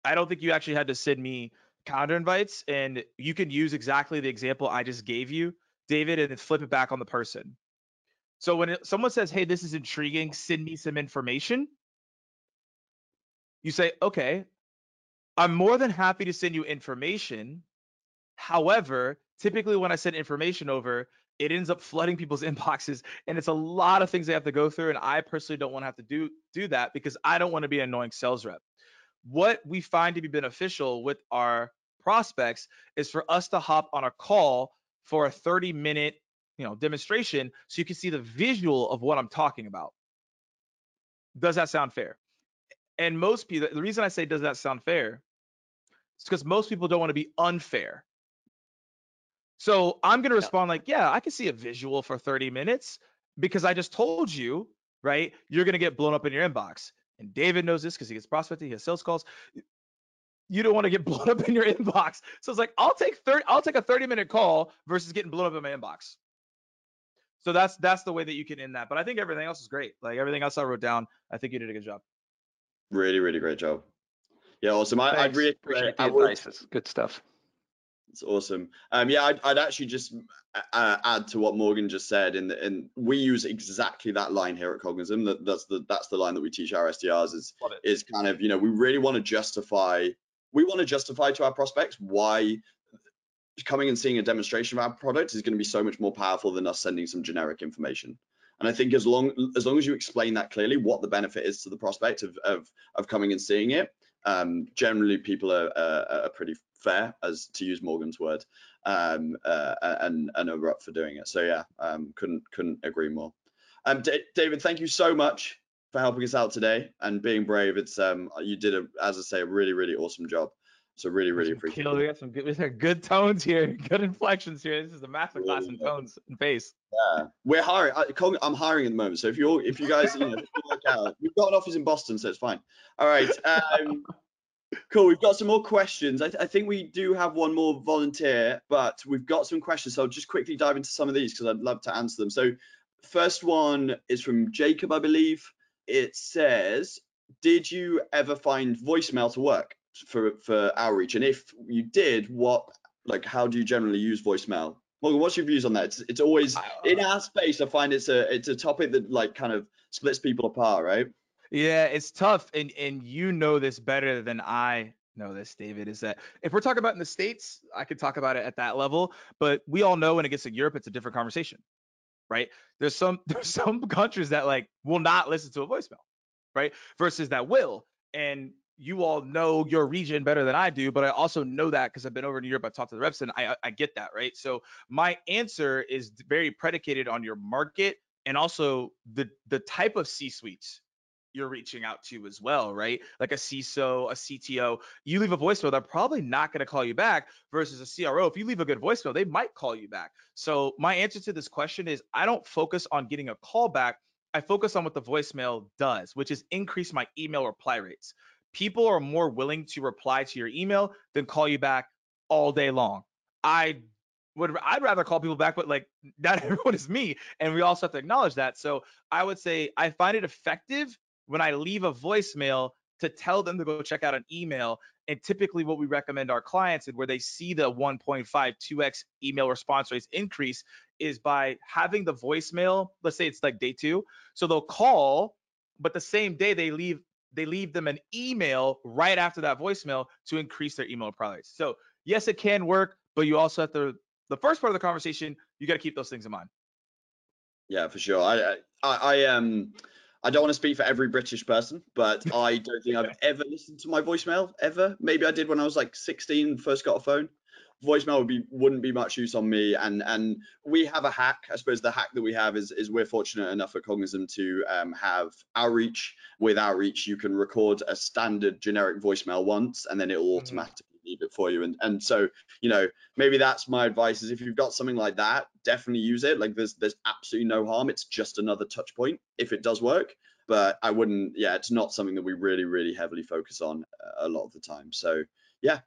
I don't think you actually had to send me counter invites, and you can use exactly the example I just gave you, David, and then flip it back on the person. So when it, someone says, "Hey, this is intriguing. Send me some information," you say, "Okay, I'm more than happy to send you information. However, typically when I send information over, it ends up flooding people's inboxes and it's a lot of things they have to go through and I personally don't want to have to do do that because I don't want to be an annoying sales rep. What we find to be beneficial with our prospects is for us to hop on a call for a 30 minute, you know, demonstration so you can see the visual of what I'm talking about. Does that sound fair? And most people the reason I say does that sound fair is because most people don't want to be unfair so I'm going to respond like, yeah, I can see a visual for 30 minutes because I just told you, right? You're going to get blown up in your inbox. And David knows this because he gets prospecting, he has sales calls. You don't want to get blown up in your inbox. So it's like, I'll take 30, I'll take a 30 minute call versus getting blown up in my inbox. So that's that's the way that you can end that. But I think everything else is great. Like everything else I wrote down, I think you did a good job. Really, really great job. Yeah, awesome. I, I'd really appreciate the advice. It's good stuff. It's awesome. Um, yeah, I'd, I'd actually just uh, uh, add to what Morgan just said, and and we use exactly that line here at Cognism. That that's the that's the line that we teach our SDRs is is kind of you know we really want to justify we want to justify to our prospects why coming and seeing a demonstration of our product is going to be so much more powerful than us sending some generic information. And I think as long as long as you explain that clearly, what the benefit is to the prospect of of, of coming and seeing it, um, generally people are, are, are, pretty fair, as to use Morgan's word, um, uh, and and are up for doing it. So yeah, um, couldn't couldn't agree more. Um, David, thank you so much for helping us out today and being brave. It's um, you did a, as I say, a really really awesome job. So really, really appreciate it. We got some good, we got good tones here, good inflections here. This is a master class really, in tones and bass. Yeah, we're hiring. I, I'm hiring at the moment. So if you're, if you guys, you know, work out, we've got an office in Boston, so it's fine. All right. Um, cool. We've got some more questions. I, th I, think we do have one more volunteer, but we've got some questions. So I'll just quickly dive into some of these because I'd love to answer them. So first one is from Jacob, I believe. It says, "Did you ever find voicemail to work?" For for outreach? And if you did, what like how do you generally use voicemail? Morgan, what's your views on that? It's, it's always uh, in our space. I find it's a it's a topic that like kind of splits people apart, right? Yeah, it's tough, and and you know this better than I know this, David. Is that if we're talking about in the states, I could talk about it at that level, but we all know when it gets to Europe, it's a different conversation, right? There's some there's some countries that like will not listen to a voicemail, right? Versus that will, and you all know your region better than I do, but I also know that because I've been over in Europe, I've talked to the reps, and I, I get that, right? So my answer is very predicated on your market and also the the type of C-suites you're reaching out to as well, right? Like a CISO, a CTO, you leave a voicemail, they're probably not going to call you back versus a CRO. If you leave a good voicemail, they might call you back. So my answer to this question is I don't focus on getting a call back. I focus on what the voicemail does, which is increase my email reply rates people are more willing to reply to your email than call you back all day long. I would I'd rather call people back, but like not everyone is me, and we also have to acknowledge that. So I would say I find it effective when I leave a voicemail to tell them to go check out an email. And typically, what we recommend our clients and where they see the 1.5, 2x email response rates increase is by having the voicemail. Let's say it's like day two, so they'll call, but the same day they leave they leave them an email right after that voicemail to increase their email products. So yes, it can work, but you also have to the first part of the conversation, you got to keep those things in mind. Yeah, for sure. I I, I um I don't want to speak for every British person, but I don't think I've ever listened to my voicemail ever. Maybe I did when I was like 16, first got a phone. Voicemail would be wouldn't be much use on me, and and we have a hack. I suppose the hack that we have is is we're fortunate enough at Cognism to um, have outreach. With outreach, you can record a standard generic voicemail once, and then it will mm-hmm. automatically leave it for you. And and so you know maybe that's my advice is if you've got something like that, definitely use it. Like there's there's absolutely no harm. It's just another touch point if it does work. But I wouldn't. Yeah, it's not something that we really really heavily focus on uh, a lot of the time. So yeah.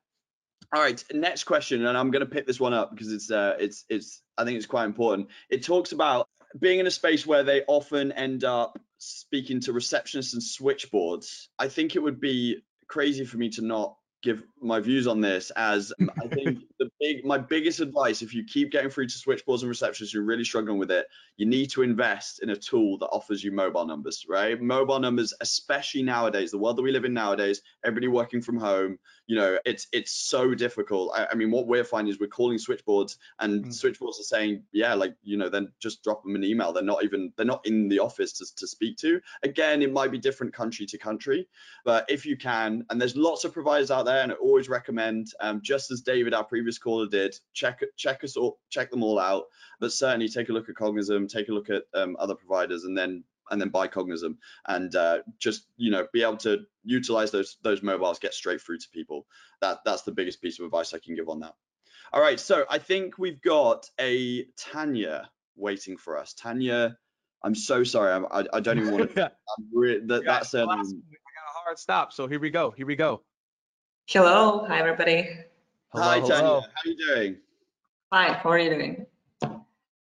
All right, next question, and I'm going to pick this one up because it's uh, it's it's I think it's quite important. It talks about being in a space where they often end up speaking to receptionists and switchboards. I think it would be crazy for me to not give my views on this as I think the big my biggest advice if you keep getting through to switchboards and receptionists you're really struggling with it you need to invest in a tool that offers you mobile numbers right mobile numbers especially nowadays the world that we live in nowadays everybody working from home you know it's it's so difficult. I, I mean what we're finding is we're calling switchboards and mm. switchboards are saying yeah like you know then just drop them an email. They're not even they're not in the office to, to speak to. Again it might be different country to country but if you can and there's lots of providers out there and I always recommend um, just as David our previous caller did check check us all check them all out but certainly take a look at Cognism take a look at um, other providers and then and then buy Cognism and uh, just you know be able to utilize those those mobiles, get straight through to people. That that's the biggest piece of advice I can give on that. All right, so I think we've got a Tanya waiting for us. Tanya, I'm so sorry. I'm, I, I don't even want to. re- that, that's um, I got a hard stop. So here we go. Here we go. Hello. Hi, everybody. Hello, Hi, Tanya. How are you doing? Fine. How are you doing? Good.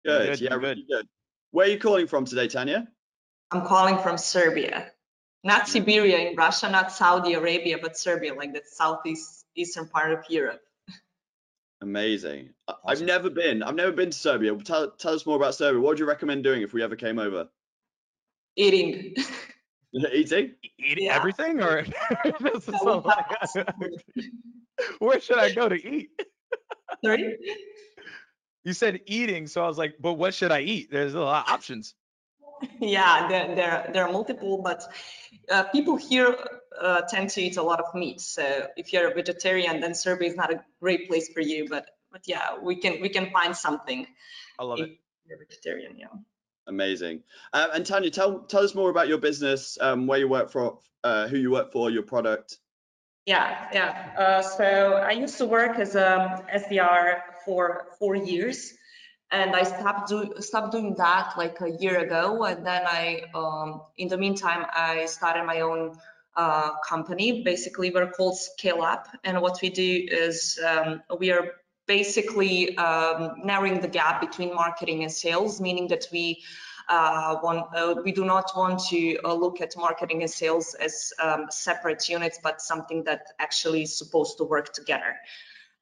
good yeah, good. really good. Where are you calling from today, Tanya? I'm calling from Serbia. Not mm. Siberia in Russia, not Saudi Arabia, but Serbia, like the southeast eastern part of Europe. Amazing. Awesome. I've never been. I've never been to Serbia. Tell, tell us more about Serbia. What would you recommend doing if we ever came over? Eating. Eating? Eating yeah. everything, or where should I go to eat? Sorry. You said eating, so I was like, but what should I eat? There's a lot of options yeah, there, there, there are multiple, but uh, people here uh, tend to eat a lot of meat. So if you're a vegetarian, then Serbia is not a great place for you. But but yeah, we can we can find something. I love it. You're vegetarian, yeah. Amazing. Uh, and Tanya, tell tell us more about your business, um, where you work for, uh, who you work for, your product. Yeah, yeah. Uh, so I used to work as a SDR for four years and I stopped do, stopped doing that like a year ago. And then I, um, in the meantime, I started my own uh, company. Basically, we're called Scale Up, and what we do is um, we are basically um, narrowing the gap between marketing and sales, meaning that we uh, want, uh, we do not want to uh, look at marketing and sales as um, separate units, but something that actually is supposed to work together.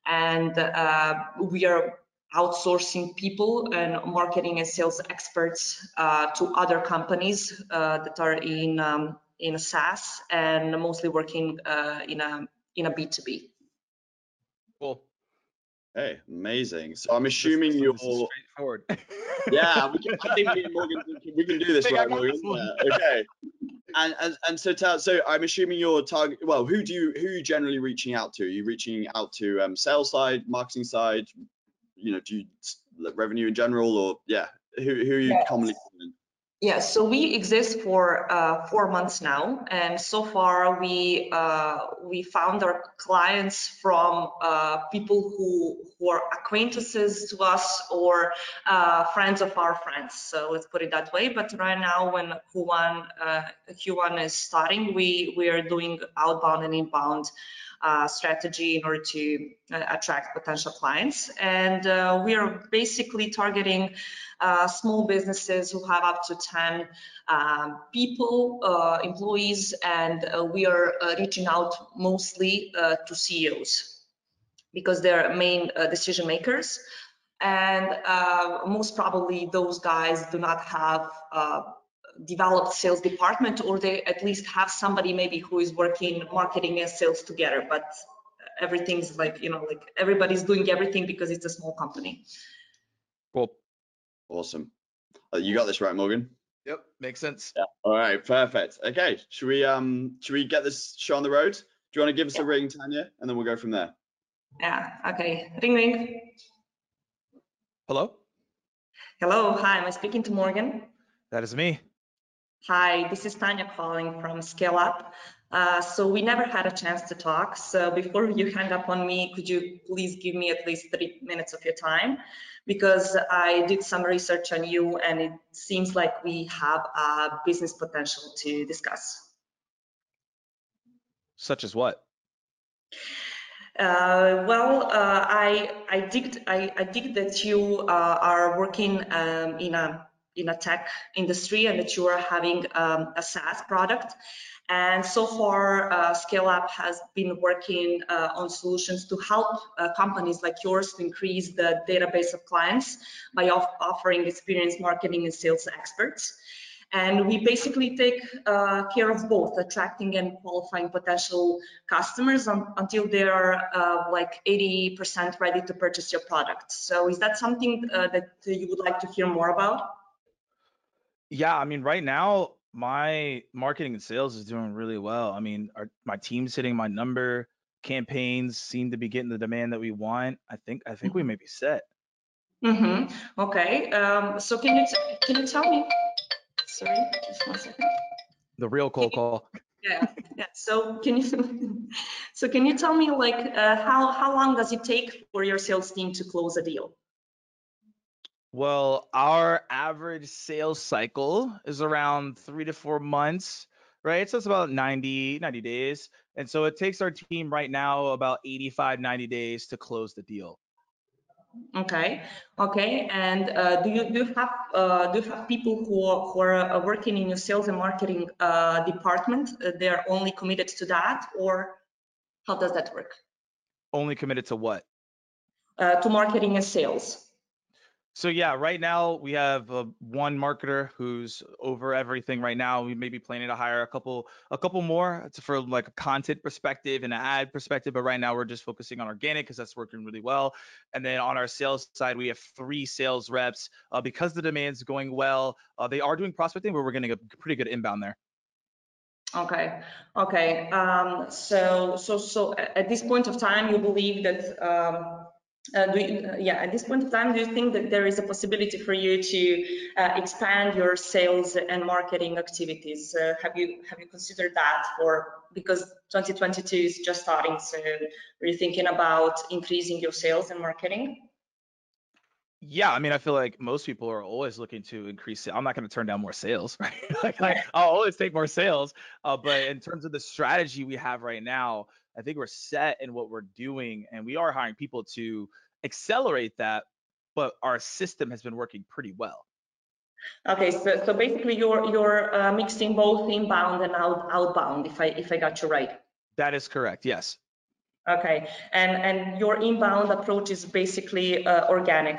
And uh, we are outsourcing people and marketing and sales experts uh, to other companies uh, that are in um, in SaaS and mostly working uh, in a in a B2B. Cool. Hey, amazing. So I'm assuming this, this you're straightforward. yeah, we can, I think me and Morgan we can do this right, Morgan. Yeah, okay. And, and and so tell, so I'm assuming you're target. Well, who do you who are you generally reaching out to? Are you reaching out to um, sales side, marketing side, you know, do you revenue in general or yeah, who, who are you yes. commonly calling? Yeah, so we exist for uh, four months now, and so far we uh, we found our clients from uh, people who who are acquaintances to us or uh, friends of our friends. So let's put it that way. But right now, when Q1 uh, Q1 is starting, we we are doing outbound and inbound strategy in order to uh, attract potential clients. And uh, we are basically targeting uh, small businesses who have up to 10 um, people, uh, employees, and uh, we are reaching out mostly to CEOs because they're main decision makers. And most probably those guys do not have developed sales department or they at least have somebody maybe who is working marketing and sales together but everything's like you know like everybody's doing everything because it's a small company. Cool. Awesome. Uh, you got this right morgan? Yep makes sense. Yeah. All right perfect. Okay should we um should we get this show on the road? Do you want to give us yeah. a ring tanya and then we'll go from there? Yeah okay. Ring ring. Hello? Hello hi am i speaking to morgan? That is me Hi, this is Tanya calling from Scale Up. Uh, so we never had a chance to talk. So before you hang up on me, could you please give me at least three minutes of your time? Because I did some research on you and it seems like we have a business potential to discuss. Such as what? Uh, well, uh, I I dig I, I dig that you uh, are working um, in a in a tech industry and that you are having um, a SaaS product. And so far, uh, Scale Up has been working uh, on solutions to help uh, companies like yours to increase the database of clients by off offering experienced marketing and sales experts. And we basically take uh, care of both attracting and qualifying potential customers until they are uh, like 80% ready to purchase your product. So is that something uh, that you would like to hear more about? Yeah, I mean, right now my marketing and sales is doing really well. I mean, our, my team's hitting my number. Campaigns seem to be getting the demand that we want. I think I think we mm-hmm. may be set. Mm-hmm. Okay. Um, so can you can you tell me? Sorry, just one second. The real cold call. Yeah, yeah. So can you so can you tell me like uh, how how long does it take for your sales team to close a deal? Well, our average sales cycle is around three to four months, right? So it's about 90, 90 days. And so it takes our team right now about 85, 90 days to close the deal. Okay, okay. And uh, do you do you have uh, do you have people who are, who are uh, working in your sales and marketing uh, department? Uh, they're only committed to that, or how does that work? Only committed to what? Uh, to marketing and sales. So yeah, right now we have uh, one marketer who's over everything right now. We may be planning to hire a couple a couple more for like a content perspective and an ad perspective, but right now we're just focusing on organic because that's working really well. And then on our sales side, we have three sales reps uh, because the demand's going well. Uh, they are doing prospecting, but we're getting a pretty good inbound there. Okay, okay. Um, so so so at this point of time, you believe that um, uh, you, uh, yeah, at this point in time, do you think that there is a possibility for you to uh, expand your sales and marketing activities? Uh, have you have you considered that for because 2022 is just starting? So, are you thinking about increasing your sales and marketing? Yeah, I mean, I feel like most people are always looking to increase. I'm not going to turn down more sales, right? like, like, I'll always take more sales. Uh, but in terms of the strategy we have right now, I think we're set in what we're doing, and we are hiring people to accelerate that. But our system has been working pretty well. Okay, so, so basically you're you're uh, mixing both inbound and out, outbound, if I if I got you right. That is correct. Yes. Okay, and and your inbound approach is basically uh, organic.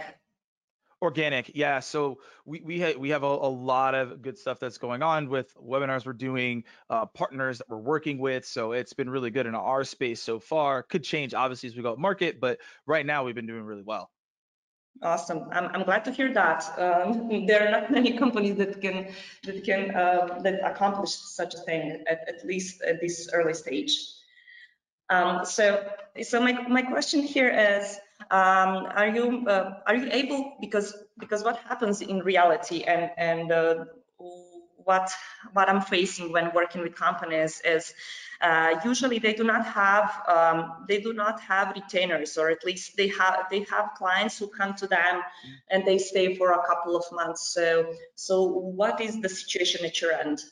Organic, yeah. So we we ha- we have a, a, lot of good stuff that's going on with webinars we're doing, uh, partners that we're working with. So it's been really good in our space so far. Could change obviously as we go up market, but right now we've been doing really well. Awesome. I'm, I'm glad to hear that. Um, there are not many companies that can that can uh, that accomplish such a thing at, at least at this early stage. Um, so so my my question here is um, are you uh, are you able because because what happens in reality and and uh, what what I'm facing when working with companies is uh, usually they do not have um, they do not have retainers or at least they have they have clients who come to them and they stay for a couple of months. So so what is the situation at your end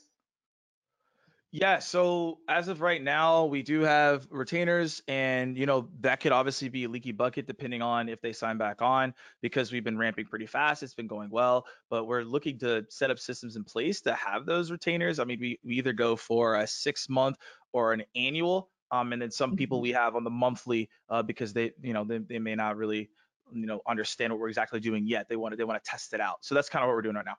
yeah, so as of right now, we do have retainers, and you know that could obviously be a leaky bucket depending on if they sign back on, because we've been ramping pretty fast. It's been going well, but we're looking to set up systems in place to have those retainers. I mean, we, we either go for a six month or an annual, um, and then some people mm-hmm. we have on the monthly uh, because they, you know, they, they may not really, you know, understand what we're exactly doing yet. They want to they want to test it out. So that's kind of what we're doing right now.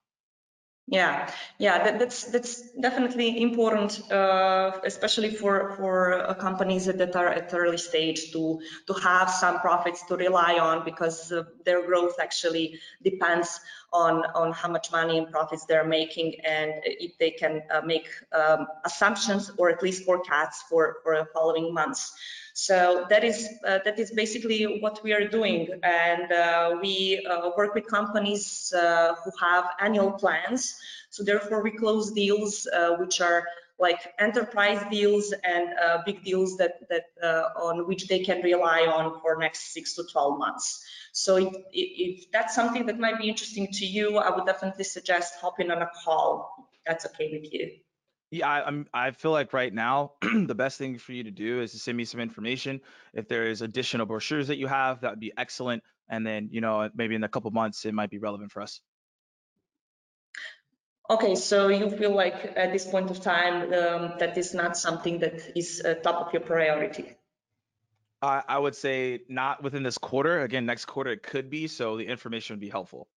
Yeah, yeah, that, that's that's definitely important, uh, especially for for uh, companies that are at early stage to to have some profits to rely on because uh, their growth actually depends on on how much money and profits they're making and if they can uh, make um, assumptions or at least forecasts for for the following months. So that is uh, that is basically what we are doing, and uh, we uh, work with companies uh, who have annual plans. So therefore, we close deals uh, which are like enterprise deals and uh, big deals that that on which they can rely on for next six to 12 months. So if, if that's something that might be interesting to you, I would definitely suggest hopping on a call. That's okay with you. Yeah, I, am I feel like right now the best thing for you to do is to send me some information. If there is additional brochures that you have, that would be excellent. And then you know maybe in a couple months it might be relevant for us. Okay, so you feel like at this point of time um, that is not something that is uh, top of your priority. I, I would say not within this quarter. Again, next quarter it could be. So the information would be helpful.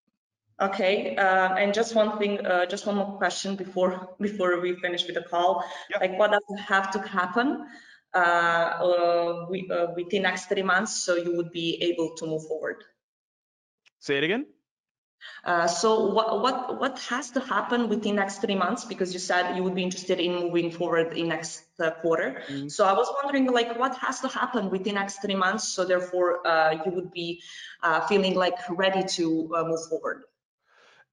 Okay, uh, and just one thing, uh, just one more question before before we finish with the call. Yep. Like, what does have to happen uh, uh we, uh, within next three months so you would be able to move forward? Say it again. Uh, so what what what has to happen within next three months? Because you said you would be interested in moving forward in next uh, quarter. Mm -hmm. So I was wondering, like, what has to happen within next three months? So therefore, uh, you would be feeling like ready to move forward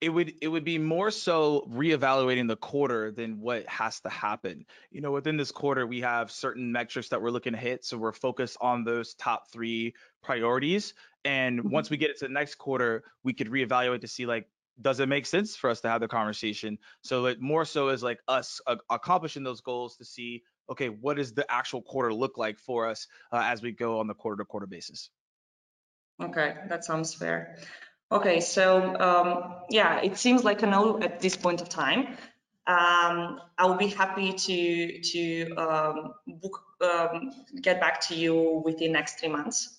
it would it would be more so reevaluating the quarter than what has to happen. You know, within this quarter, we have certain metrics that we're looking to hit, so we're focused on those top three priorities. And mm-hmm. once we get into the next quarter, we could reevaluate to see like does it make sense for us to have the conversation? So it more so is like us uh, accomplishing those goals to see okay, what does the actual quarter look like for us uh, as we go on the quarter to quarter basis. Okay, that sounds fair. Okay, so um, yeah, it seems like a no at this point of time. Um, I will be happy to to um, book, um, get back to you within next three months.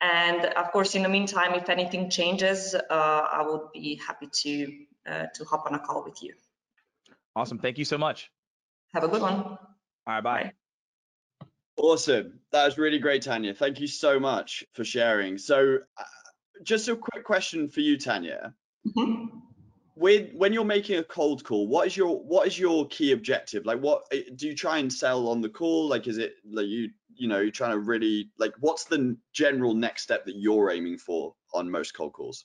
And of course, in the meantime, if anything changes, uh, I would be happy to uh, to hop on a call with you. Awesome. Thank you so much. Have a good one. All right. Bye. bye. Awesome. That was really great, Tanya. Thank you so much for sharing. So, uh, just a quick question for you, Tanya. Mm-hmm. With when you're making a cold call, what is your what is your key objective? Like, what eh, do you try and sell on the call? Like, is it like you you know you're trying to really like what's the general next step that you're aiming for on most cold calls?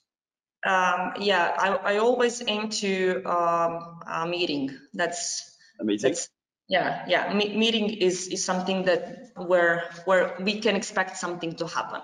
Um, yeah, I, I always aim to um, a meeting. That's a meeting. That's, yeah, yeah. Me- meeting is is something that where where we can expect something to happen.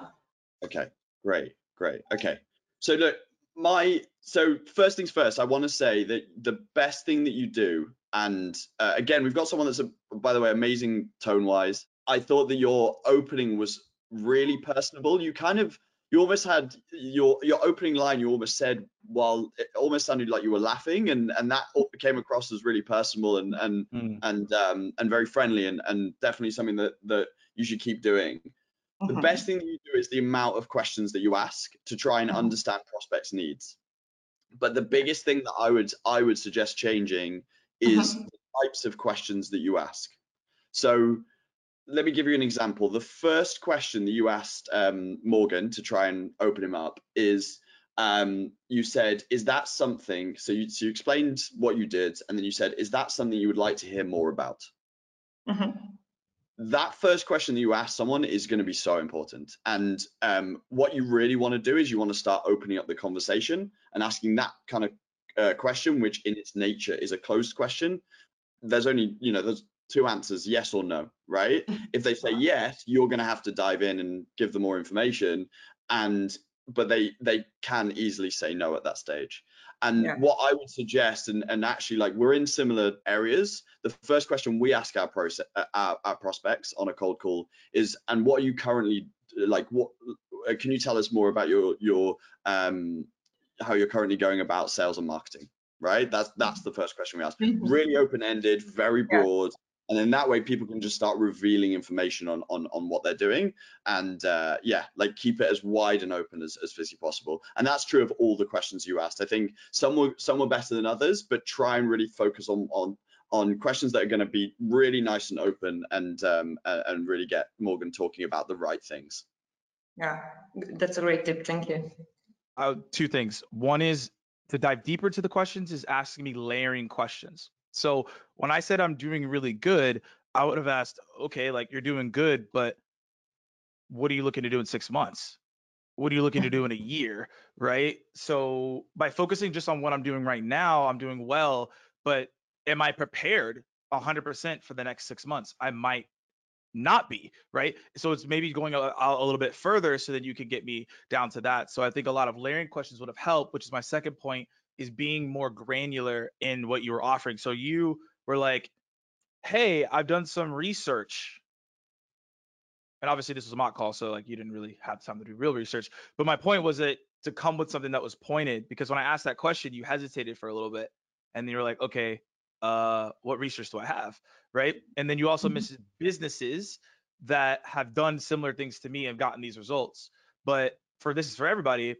Okay, great. Great. Okay. So look, my so first things first, I want to say that the best thing that you do, and uh, again, we've got someone that's a, by the way amazing tone wise. I thought that your opening was really personable. You kind of you almost had your your opening line. You almost said while it almost sounded like you were laughing, and and that came across as really personal and and mm. and um and very friendly, and and definitely something that that you should keep doing. The mm-hmm. best thing that you do is the amount of questions that you ask to try and mm-hmm. understand prospects' needs. But the biggest thing that I would I would suggest changing is mm-hmm. the types of questions that you ask. So let me give you an example. The first question that you asked um, Morgan to try and open him up is um, you said, is that something? So you, so you explained what you did, and then you said, is that something you would like to hear more about? Mm-hmm that first question that you ask someone is going to be so important. And um, what you really want to do is you want to start opening up the conversation and asking that kind of uh, question, which in its nature is a closed question, there's only you know there's two answers, yes or no, right? if they say yes, you're going to have to dive in and give them more information, and but they they can easily say no at that stage. And yeah. what I would suggest, and, and actually, like we're in similar areas. The first question we ask our process, uh, our, our prospects on a cold call is, and what are you currently like? What uh, can you tell us more about your your um how you're currently going about sales and marketing? Right. That's that's the first question we ask. Mm-hmm. Really open ended, very broad. Yeah and then that way people can just start revealing information on on, on what they're doing. And uh, yeah like keep it as wide and open as, as physically possible. And that's true of all the questions you asked. I think some were some were better than others but try and really focus on on on questions that are going to be really nice and open and um, and really get morgan talking about the right things. Yeah that's a great tip. Thank you. Uh, two things. One is to dive deeper to the questions is asking me layering questions. So when I said I'm doing really good, I would have asked, okay, like you're doing good, but what are you looking to do in six months? What are you looking to do in a year? Right. So by focusing just on what I'm doing right now, I'm doing well, but am I prepared 100% for the next six months? I might not be right so it's maybe going a, a, little bit further so that you can get me down to that so i think a lot of layering questions would have helped which is my second point is being more granular in what you were offering. So you were like, hey, I've done some research. And obviously this was a mock call, so like you didn't really have time to do real research. But my point was that to come with something that was pointed, because when I asked that question, you hesitated for a little bit. And then you were like, okay, uh, what research do I have? Right. And then you also mm-hmm. mentioned businesses that have done similar things to me and gotten these results. But for this is for everybody,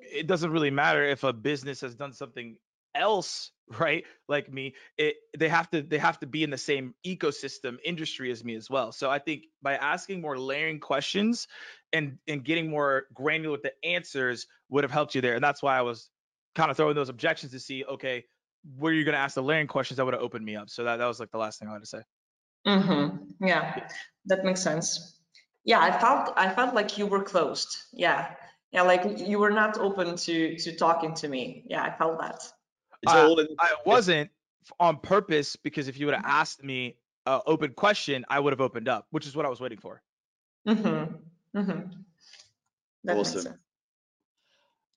it doesn't really matter if a business has done something else right like me it they have to they have to be in the same ecosystem industry as me as well. So i think by asking more layering questions and and getting more granular with the answers would have helped you there. And that's why i was kind of throwing those objections to see okay where you're going to ask the layering questions that would have opened me up. So that, that was like the last thing i had to say. Mm-hmm. Yeah. That makes sense. Yeah i felt i felt like you were closed. Yeah. Yeah like you were not open to to talking to me. Yeah i felt that uh, i wasn't on purpose because if you would have asked me an open question i would have opened up which is what i was waiting for. Mm-hmm. Mm-hmm. awesome.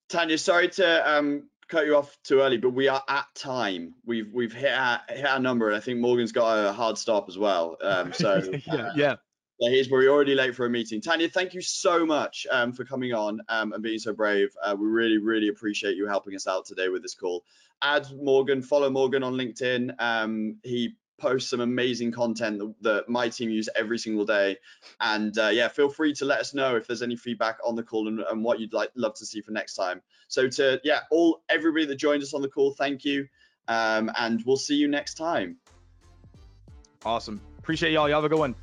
tanya sorry to um cut you off too early but we are at time. We've we've hit our, hit our number and i think morgan's got a hard stop as well um so yeah uh, yeah where we're already late for a meeting. Tanya, thank you so much um, for coming on um, and being so brave. Uh, we really, really appreciate you helping us out today with this call. Add Morgan, follow Morgan on LinkedIn. Um, he posts some amazing content that, that, my team use every single day. And uh, yeah, feel free to let us know if there's any feedback on the call and, and what you'd like love to see for next time. So to yeah, all everybody that joined us on the call, thank you. Um, and we'll see you next time. Awesome. Appreciate y'all. Y'all have a good one.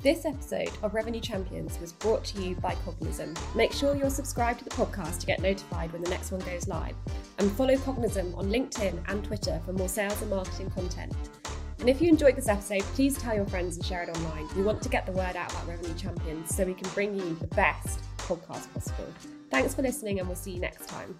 This episode of Revenue Champions was brought to you by Cognism. Make sure you're subscribed to the podcast to get notified when the next one goes live. And follow Cognism on LinkedIn and Twitter for more sales and marketing content. And if you enjoyed this episode, please tell your friends and share it online. We want to get the word out about Revenue Champions so we can bring you the best podcast possible. Thanks for listening, and we'll see you next time.